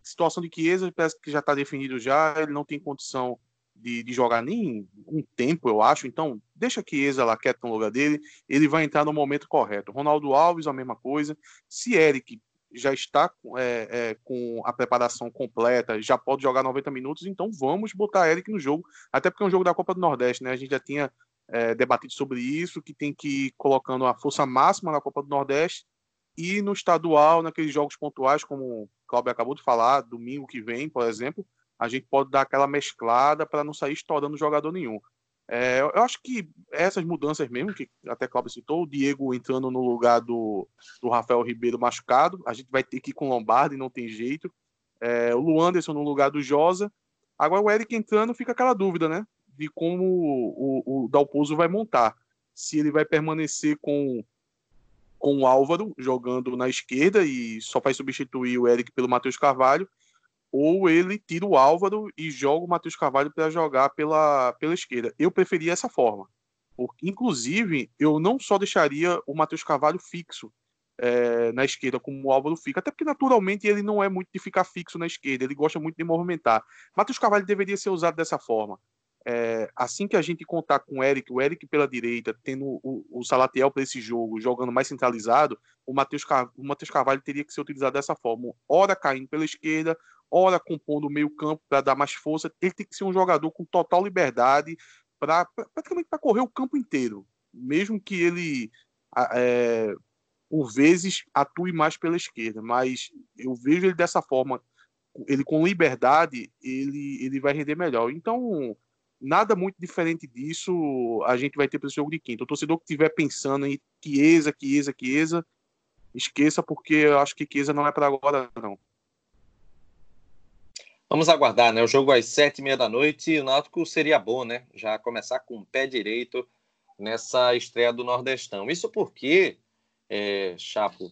Situação de Chiesa parece que já está definido já, ele não tem condição de, de, jogar nem um tempo, eu acho. Então, deixa Chiesa lá quieto no lugar dele, ele vai entrar no momento correto. Ronaldo Alves, a mesma coisa. Se Eric já está é, é, com a preparação completa, já pode jogar 90 minutos, então vamos botar Eric no jogo, até porque é um jogo da Copa do Nordeste, né? A gente já tinha é, debatido sobre isso, que tem que ir colocando a força máxima na Copa do Nordeste e no estadual, naqueles jogos pontuais, como o Cláudio acabou de falar, domingo que vem, por exemplo, a gente pode dar aquela mesclada para não sair estourando jogador nenhum. É, eu acho que essas mudanças mesmo, que até Cláudio citou, o Diego entrando no lugar do, do Rafael Ribeiro machucado, a gente vai ter que ir com Lombardi, não tem jeito. É, o Luanderson no lugar do Josa. Agora o Eric entrando, fica aquela dúvida, né? De como o, o, o Dalpozo vai montar. Se ele vai permanecer com com o Álvaro jogando na esquerda e só faz substituir o Eric pelo Matheus Carvalho, ou ele tira o Álvaro e joga o Matheus Carvalho para jogar pela, pela esquerda. Eu preferia essa forma. Inclusive, eu não só deixaria o Matheus Carvalho fixo, é, na esquerda, como o Álvaro fica, até porque naturalmente ele não é muito de ficar fixo na esquerda, ele gosta muito de movimentar. Matheus Carvalho deveria ser usado dessa forma. É, assim que a gente contar com o Eric, o Eric pela direita, tendo o, o Salatiel para esse jogo, jogando mais centralizado, o Matheus Carvalho teria que ser utilizado dessa forma. Ora caindo pela esquerda, ora compondo o meio campo para dar mais força. Ele tem que ser um jogador com total liberdade para praticamente para correr o campo inteiro, mesmo que ele é, por vezes atue mais pela esquerda, mas eu vejo ele dessa forma, ele com liberdade, ele, ele vai render melhor. Então, nada muito diferente disso a gente vai ter para esse jogo de quinta. O torcedor que estiver pensando em Chiesa, Chiesa, Chiesa, esqueça, porque eu acho que Chiesa não é para agora, não. Vamos aguardar, né? O jogo às sete e meia da noite e o Náutico seria bom, né? Já começar com o pé direito nessa estreia do Nordestão. Isso porque é, Chapo,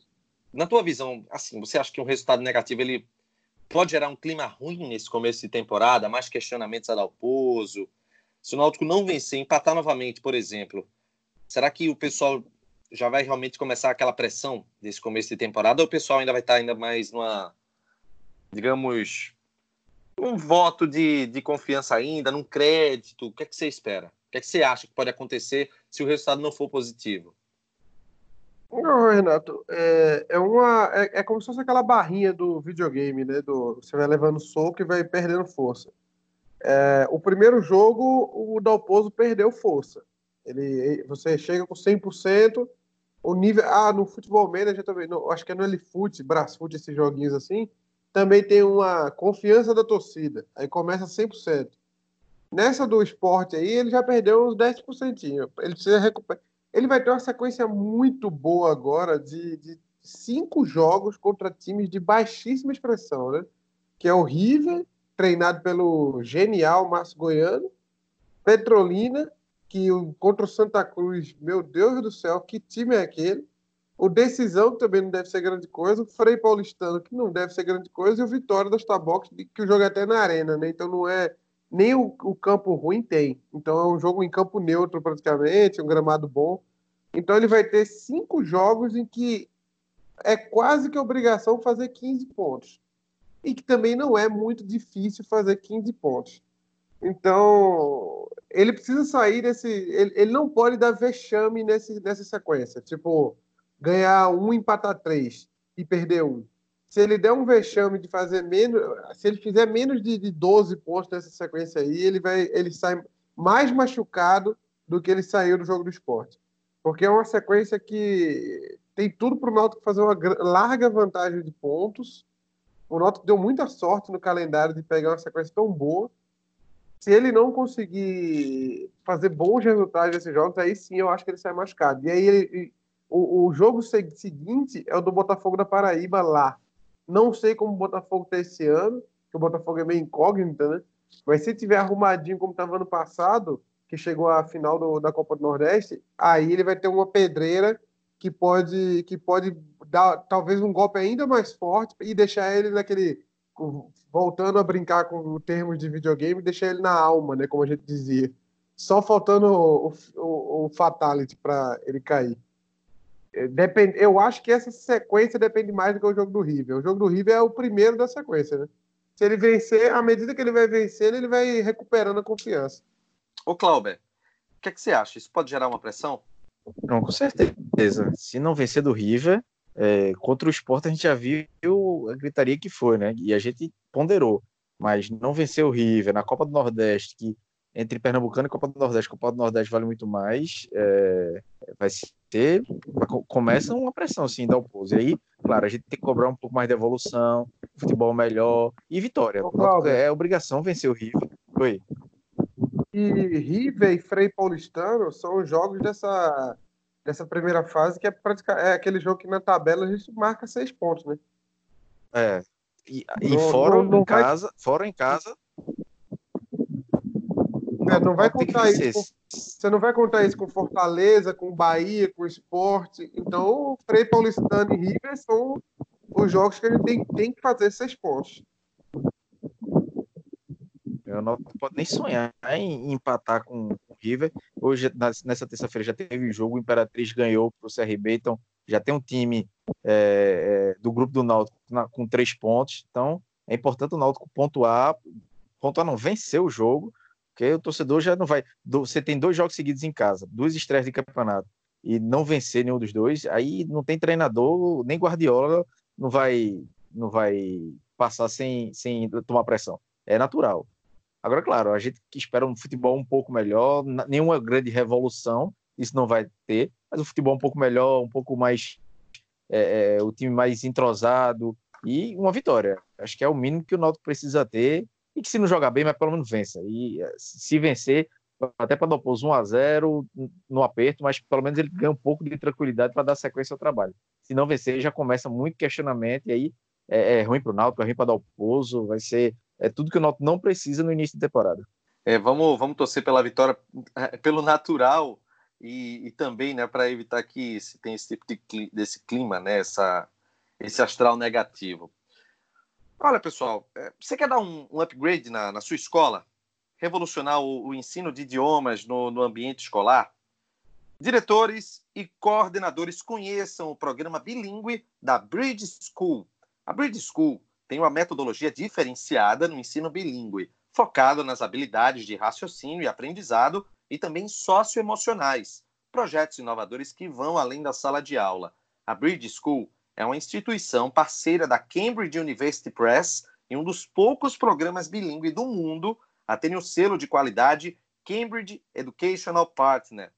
na tua visão, assim, você acha que um resultado negativo ele pode gerar um clima ruim nesse começo de temporada, mais questionamentos a dar o pouso? Se o Náutico não vencer, empatar novamente, por exemplo, será que o pessoal já vai realmente começar aquela pressão desse começo de temporada ou o pessoal ainda vai estar ainda mais numa, digamos, um voto de, de confiança ainda, num crédito? O que é que você espera? O que é que você acha que pode acontecer se o resultado não for positivo? Não, Renato, é, é uma é, é, como se fosse aquela barrinha do videogame, né? Do, você vai levando soco e vai perdendo força. É, o primeiro jogo, o Dalpozo perdeu força. Ele, você chega com 100%, o nível. Ah, no Futebol Manager também, no, acho que é no Elifute, Brasfoot, esses joguinhos assim, também tem uma confiança da torcida. Aí começa 100%. Nessa do esporte aí, ele já perdeu uns 10%. Ele precisa recuperar ele vai ter uma sequência muito boa agora de, de cinco jogos contra times de baixíssima expressão, né? Que é o River, treinado pelo genial Márcio Goiano, Petrolina, que contra o Santa Cruz, meu Deus do céu, que time é aquele? O Decisão, que também não deve ser grande coisa, o Frei Paulistano, que não deve ser grande coisa, e o Vitória das Tabox, que o jogo é até na arena, né? Então não é nem o, o, campo ruim tem. Então é um jogo em campo neutro praticamente, um gramado bom. Então ele vai ter cinco jogos em que é quase que obrigação fazer 15 pontos. E que também não é muito difícil fazer 15 pontos. Então, ele precisa sair desse. Ele, ele não pode dar vexame nesse, nessa sequência. Tipo, ganhar um, empatar três e perder um se ele der um vexame de fazer menos, se ele fizer menos de, de 12 pontos nessa sequência aí, ele vai, ele sai mais machucado do que ele saiu do jogo do esporte. Porque é uma sequência que tem tudo para o Náutico fazer uma larga vantagem de pontos. O Náutico deu muita sorte no calendário de pegar uma sequência tão boa. Se ele não conseguir fazer bons resultados nesses jogos, aí sim eu acho que ele sai machucado. E aí ele, o, o jogo seguinte é o do Botafogo da Paraíba lá não sei como o Botafogo está esse ano, que o Botafogo é meio incógnita, né? Mas se tiver arrumadinho como estava ano passado, que chegou à final do, da Copa do Nordeste, aí ele vai ter uma pedreira que pode, que pode dar talvez um golpe ainda mais forte e deixar ele naquele. Voltando a brincar com termos de videogame, deixar ele na alma, né? Como a gente dizia. Só faltando o, o, o Fatality para ele cair. Depende, eu acho que essa sequência depende mais do que o jogo do River. O jogo do River é o primeiro da sequência, né? Se ele vencer, à medida que ele vai vencendo, ele vai recuperando a confiança. Ô, Clauber, o que, é que você acha? Isso pode gerar uma pressão? Não, com certeza. Se não vencer do River, é, contra o Sport a gente já viu a gritaria que foi, né? E a gente ponderou. Mas não vencer o River na Copa do Nordeste, que entre Pernambucano e Copa do Nordeste, Copa do Nordeste vale muito mais, é, vai ser, começa uma pressão assim da pouso. E aí, claro, a gente tem que cobrar um pouco mais de evolução, futebol melhor e vitória. Ô, é obrigação vencer o River. Oi. E River e Frei Paulistano são os jogos dessa, dessa primeira fase, que é, praticamente, é aquele jogo que na tabela a gente marca seis pontos, né? É. E, e não, fora não, não em vai... casa, fora em casa, não vai contar isso. Com, você não vai contar isso com Fortaleza, com Bahia, com Esporte. Então, Frei Paulistano e River são os jogos que a gente tem, tem que fazer seis pontos. Eu não posso nem sonhar em empatar com o River. Hoje, nessa terça-feira, já teve jogo. O Imperatriz ganhou para o CRB, então já tem um time é, é, do grupo do Náutico na, com três pontos, então é importante o Náutico pontuar, pontuar não, vencer o jogo, porque o torcedor já não vai. Você tem dois jogos seguidos em casa, duas estreias de campeonato, e não vencer nenhum dos dois, aí não tem treinador, nem Guardiola não vai, não vai passar sem, sem tomar pressão. É natural. Agora, claro, a gente que espera um futebol um pouco melhor, nenhuma grande revolução, isso não vai ter, mas um futebol um pouco melhor, um pouco mais. É, é, o time mais entrosado e uma vitória. Acho que é o mínimo que o Náutico precisa ter e que se não jogar bem, mas pelo menos vença. E eh, se vencer, até para dar pôs 1 a 0 no aperto, mas pelo menos ele ganha um pouco de tranquilidade para dar sequência ao trabalho. Se não vencer, já começa muito questionamento e aí é, é ruim para o Náutico, é ruim para dar o pouso, vai ser é tudo que o Náutico não precisa no início da temporada. É, vamos, vamos torcer pela vitória é, pelo natural e, e também, né, para evitar que se tem esse tipo de desse clima, né, essa, esse astral negativo. Olha, pessoal, é, você quer dar um, upgrade na, na, sua escola? Revolucionar o, o ensino de idiomas no, no ambiente escolar? Diretores e coordenadores conheçam o programa bilíngue da Bridge School. A Bridge School tem uma metodologia diferenciada no ensino bilíngue, focado nas habilidades de raciocínio e aprendizado e também socioemocionais, projetos inovadores que vão além da sala de aula. A Bridge School é uma instituição parceira da Cambridge University Press e um dos poucos programas bilíngue do mundo a terem o selo de qualidade Cambridge Educational Partner.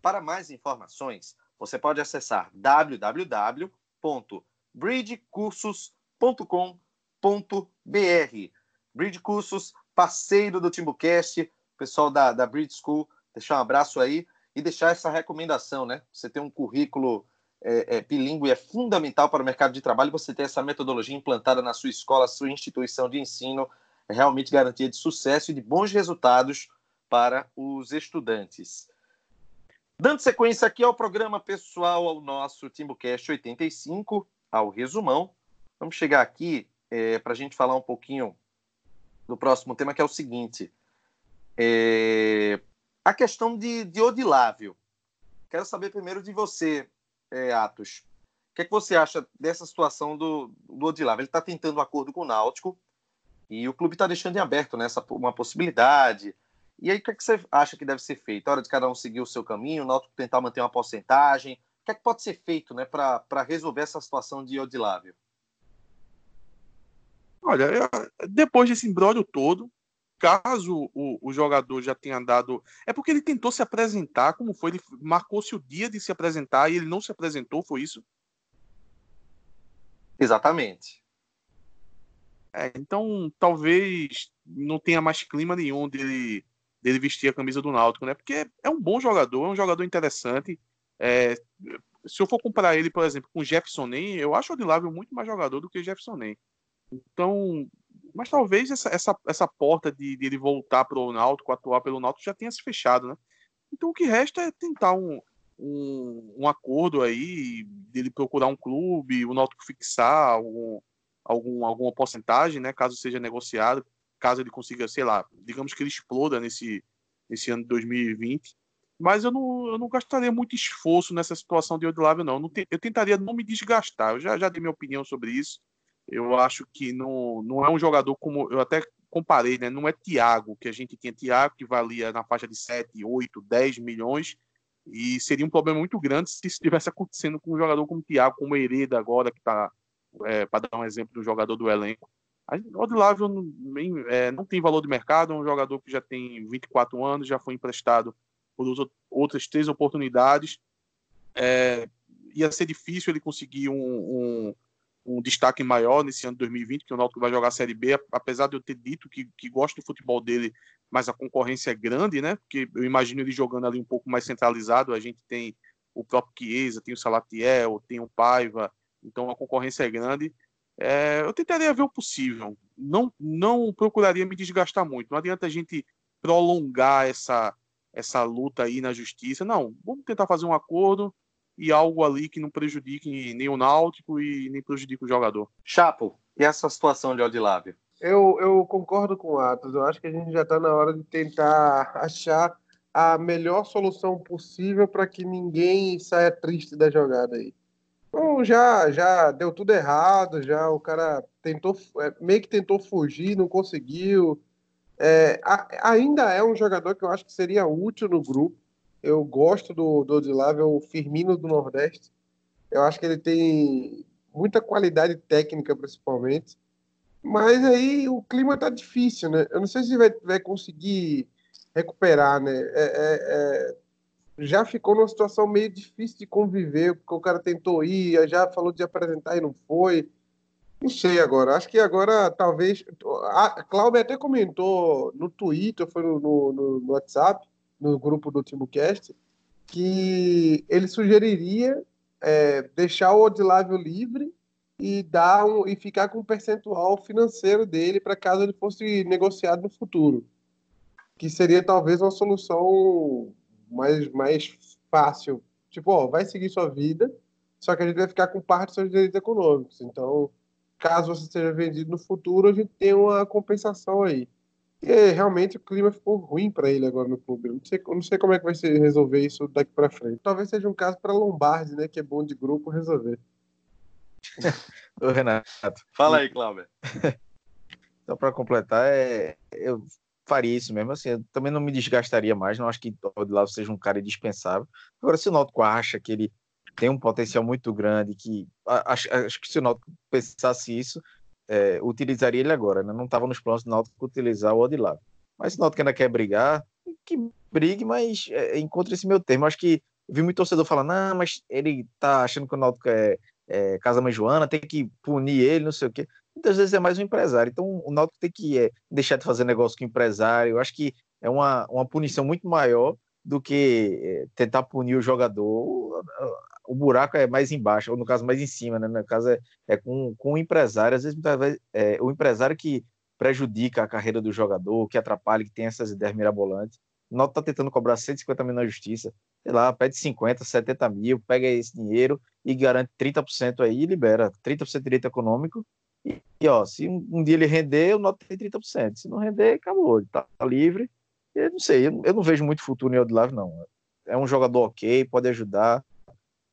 Para mais informações, você pode acessar www.bridgecursos.com.br. Bridge Cursos, parceiro do Timbucast, pessoal da, da Bridge School, deixar um abraço aí e deixar essa recomendação, né? Você tem um currículo é, é, bilíngue é fundamental para o mercado de trabalho. Você ter essa metodologia implantada na sua escola, sua instituição de ensino, é realmente garantia de sucesso e de bons resultados para os estudantes. Dando sequência aqui ao programa pessoal, ao nosso TimbuCast 85, ao resumão, vamos chegar aqui é, para a gente falar um pouquinho do próximo tema, que é o seguinte: é, a questão de, de. Quero saber primeiro de você, é, Atos. O que, é que você acha dessa situação do, do Odilava? Ele está tentando um acordo com o Náutico e o clube está deixando em aberto né, essa, uma possibilidade. E aí, o que, é que você acha que deve ser feito? A hora de cada um seguir o seu caminho, o Náutico tentar manter uma porcentagem. O que é que pode ser feito né, para resolver essa situação de Odilável? Olha, depois desse imbróglio todo, caso o, o, jogador já tenha dado. É porque ele tentou se apresentar, como foi? Ele marcou-se o dia de se apresentar e ele não se apresentou, foi isso? Exatamente. É, então, talvez não tenha mais clima nenhum dele, dele vestir a camisa do Náutico, né? Porque é um bom jogador, é um jogador interessante. É, se eu for comparar ele, por exemplo, com o Jefferson Nem, eu acho o Odilável muito mais jogador do que o Jefferson Nem. Então, mas talvez essa, essa, essa porta de, de ele voltar para o Náutico, atuar pelo Náutico, já tenha se fechado, né? Então o que resta é tentar um, um, um acordo aí, dele procurar um clube, o Náutico fixar algum, algum, alguma porcentagem, né? Caso seja negociado, caso ele consiga, sei lá, digamos que ele exploda nesse, nesse ano de 2020. Mas eu não, eu não gastaria muito esforço nessa situação de Odilávio, não. Eu, não te, eu tentaria não me desgastar. Eu já, já dei minha opinião sobre isso. Eu acho que não, não é um jogador como. Eu até comparei, né? Não é Thiago, que a gente tinha Thiago, que valia na faixa de 7, 8, 10 milhões. E seria um problema muito grande se isso estivesse acontecendo com um jogador como Thiago, como Hereda agora, que está, é, para dar um exemplo do jogador do elenco. O Odilávio não, é, não tem valor de mercado, é um jogador que já tem 24 anos, já foi emprestado por outras três oportunidades. É, ia ser difícil ele conseguir um, um, um destaque maior nesse ano de 2020, que o Náutico vai jogar a Série B, apesar de eu ter dito que, que gosto do futebol dele, mas a concorrência é grande, né? Porque eu imagino ele jogando ali um pouco mais centralizado, a gente tem o próprio Chiesa, tem o Salatiel, tem o Paiva, então a concorrência é grande. É, eu tentaria ver o possível, não, não procuraria me desgastar muito, não adianta a gente prolongar essa, essa luta aí na justiça, não, vamos tentar fazer um acordo, e algo ali que não prejudique nem o Náutico e nem prejudique o jogador. Chapo, e essa situação de Odilávio? Eu, eu concordo com o Atos. Eu acho que a gente já está na hora de tentar achar a melhor solução possível para que ninguém saia triste da jogada aí. Então, já, já deu tudo errado, já o cara tentou, é, meio que tentou fugir, não conseguiu. É, a, ainda é um jogador que eu acho que seria útil no grupo. Eu gosto do, do Odilave, é o Firmino do Nordeste. Eu acho que ele tem muita qualidade técnica, principalmente. Mas aí o clima tá difícil, né? Eu não sei se vai, vai conseguir recuperar, né? É, é, é já ficou numa situação meio difícil de conviver, porque o cara tentou ir, já falou de apresentar e não foi. Não sei agora. Acho que agora talvez. A Cláudia até comentou no Twitter, foi no, no, no WhatsApp, no grupo do TimbuCast, que ele sugeriria é, deixar o Odilávio livre e dar um, e ficar com um percentual financeiro dele para caso ele fosse negociado no futuro. Que seria talvez uma solução mais, mais fácil. Tipo, ó, vai seguir sua vida, só que a gente vai ficar com parte dos seus direitos econômicos. Então, caso você seja vendido no futuro, a gente tem uma compensação aí. E realmente o clima ficou ruim para ele agora no clube. Não sei, não sei como é que vai se resolver isso daqui para frente. Talvez seja um caso para Lombardi, né, que é bom de grupo resolver. Ô, Renato. Fala aí, Cláudio. Só para completar, é, eu faria isso mesmo. Assim, eu também não me desgastaria mais. Não acho que o Odilavo seja um cara indispensável. Agora, se o Náutico acha que ele tem um potencial muito grande, que acho, acho que se o Náutico pensasse isso, é, utilizaria ele agora. Né? Não estava nos planos do Náutico utilizar o Odilavo. Mas se o Náutico ainda quer brigar, que brigue, mas é, encontre esse meu termo. Acho que vi muito torcedor falando, não, mas ele tá achando que o Náutico é, é Casa Mãe Joana, tem que punir ele, não sei o quê muitas vezes é mais um empresário. Então, o Náutico tem que é, deixar de fazer negócio com o empresário. Eu acho que é uma, uma punição muito maior do que é, tentar punir o jogador. O, buraco é mais embaixo, ou no caso, mais em cima, né? No caso, é, é com, com o empresário. Às vezes, é o empresário que prejudica a carreira do jogador, que atrapalha, que tem essas ideias mirabolantes. Náutico está tentando cobrar 150 mil na justiça. Sei lá, pede 50, 70 mil, pega esse dinheiro e garante 30% aí e libera 30% de direito econômico e, e ó, se um, um, dia ele render, o nota tem 30%. Se não render, acabou. Ele tá livre. Eu não sei, eu, eu não vejo muito futuro em Odilave, não. É um jogador ok, pode ajudar,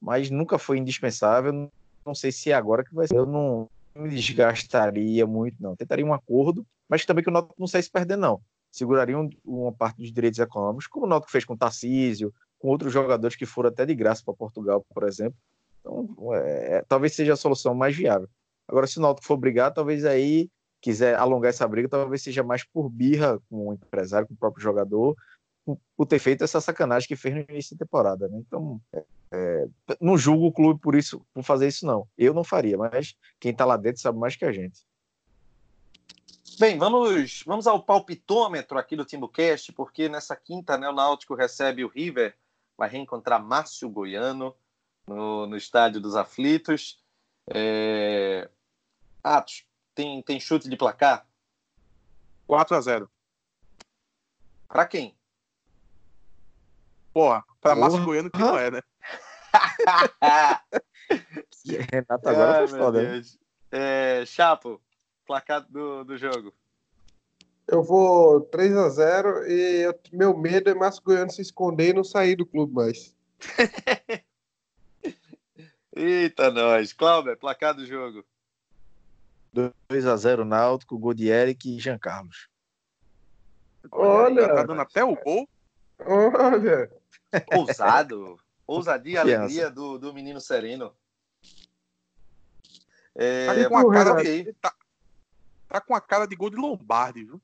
mas nunca foi indispensável. Não, sei se é agora que vai ser. Eu não me desgastaria muito, não. Tentaria um acordo, mas também que o Náutico não saísse se perder, não. Seguraria um, uma parte dos direitos econômicos, como o Náutico fez com o Tarcísio, com outros jogadores que foram até de graça para Portugal, por exemplo. Então, é, é, talvez seja a solução mais viável. Agora, se o Náutico for brigar, talvez aí quiser alongar essa briga, talvez seja mais por birra com o empresário, com o próprio jogador, por ter feito essa sacanagem que fez no início da temporada, né? Então, é, não julgo o clube por isso, por fazer isso não. Eu não faria, mas quem está lá dentro sabe mais que a gente. Bem, vamos, vamos ao palpitômetro aqui do Timbucast, porque nessa quinta, né, o Náutico recebe o River, vai reencontrar Márcio Goiano no, no Estádio dos Aflitos. É, Atos, tem, tem chute de placar? 4 a 0 Pra quem? Porra, pra Márcio Goiano que não é, né? Renato agora Ai, foi foda. É, Chapo, placar do, do jogo. Eu vou 3 a 0 e eu, meu medo é Márcio Goiano se esconder e não sair do clube mais. Eita, nós. Cláudio, placar do jogo. 2 a 0 Náutico, gol de Eric e Jean Carlos. Olha, tá dando até o gol. Olha. Ousado. Ousadia e alegria do, do menino sereno. É, tá, com a cara de, tá, tá, com a cara de gol de Lombardi, viu?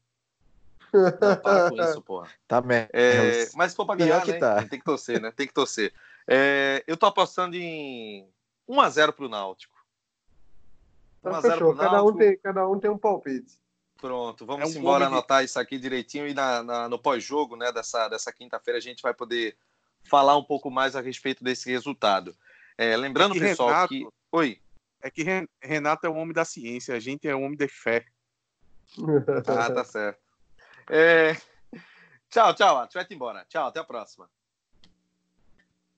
Não, para com isso, porra. Tá mesmo. É, mas se for pra ganhar, né? tá. tem que torcer, né? Tem que torcer. É, eu tô apostando em 1x0 pro Náutico. 1 então, fechou. Cada um, tem, cada um tem um palpite. Pronto, vamos é um embora anotar de... isso aqui direitinho e na, na no pós-jogo né, dessa, dessa quinta-feira a gente vai poder falar um pouco mais a respeito desse resultado. É, lembrando, é que pessoal, Renato, que. Oi. É que Renato é o homem da ciência, a gente é o homem de fé. ah, tá certo. É... Tchau, tchau, a gente vai embora. Tchau, até a próxima.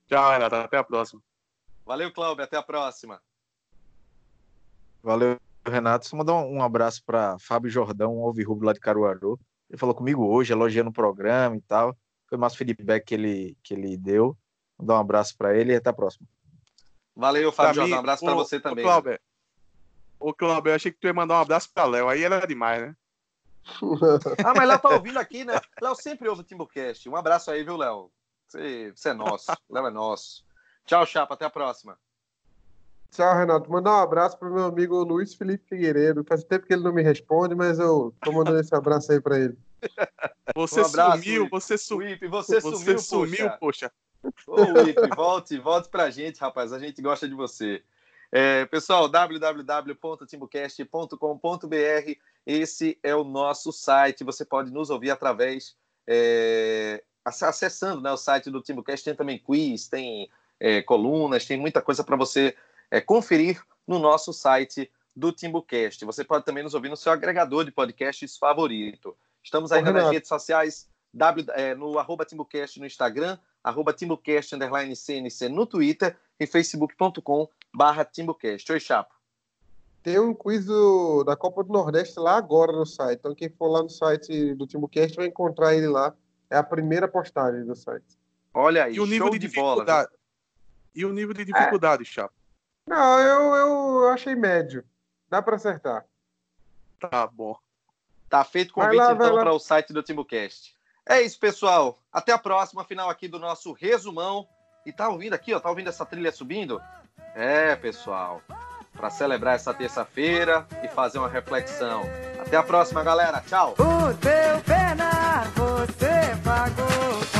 Tchau, Renato, até a próxima. Valeu, Cláudio. Até a próxima. Valeu, Renato. Só mandar um abraço para Fábio Jordão, um Alvirrubro lá de Caruaru. Ele falou comigo hoje, elogiando o programa e tal. Foi o mais feedback que ele, que ele deu. Vou dar um abraço para ele e até a próxima. Valeu, Fábio. Um abraço para você também. Ô, Cláudio, eu achei que tu ia mandar um abraço para Léo. Aí era demais, né? ah, mas Léo tá ouvindo aqui, né? Léo sempre ouve o Timbucast. Um abraço aí, viu, Léo? Você, você é nosso. Léo é nosso. Tchau, Chapa. Até a próxima. Tchau, Renato. Mandar um abraço pro meu amigo Luiz Felipe Figueiredo. Faz tempo que ele não me responde, mas eu tô mandando esse abraço aí para ele. Você um abraço, sumiu, você, su... Whip, você, você sumiu, poxa. Ô, Whip, volte, volte pra gente, rapaz. A gente gosta de você. É, pessoal, www.timbucast.com.br esse é o nosso site. Você pode nos ouvir através é, acessando né, o site do Timbucast. Tem também quiz, tem é, colunas, tem muita coisa para você é, conferir no nosso site do Timbucast. Você pode também nos ouvir no seu agregador de podcasts favorito. Estamos ainda nas redes sociais, w, é, no arroba Timbucast no Instagram, arroba Timbucast underline CNC no Twitter e facebook.com barra Timbucast. Oi, Chapo. Tem um quiz do, da Copa do Nordeste lá agora no site. Então, quem for lá no site do Timbucast vai encontrar ele lá. É a primeira postagem do site. Olha aí, e o nível de, de bola. E o nível de dificuldade, é. Chapo? Não, eu, eu achei médio. Dá para acertar. Tá bom. Tá feito convite lá, então para o site do Timbucast. É isso, pessoal. Até a próxima final aqui do nosso resumão. E tá ouvindo aqui, ó, tá ouvindo essa trilha subindo? É, pessoal. Para celebrar essa terça-feira e fazer uma reflexão. Até a próxima, galera. Tchau. O teu pena você pagou.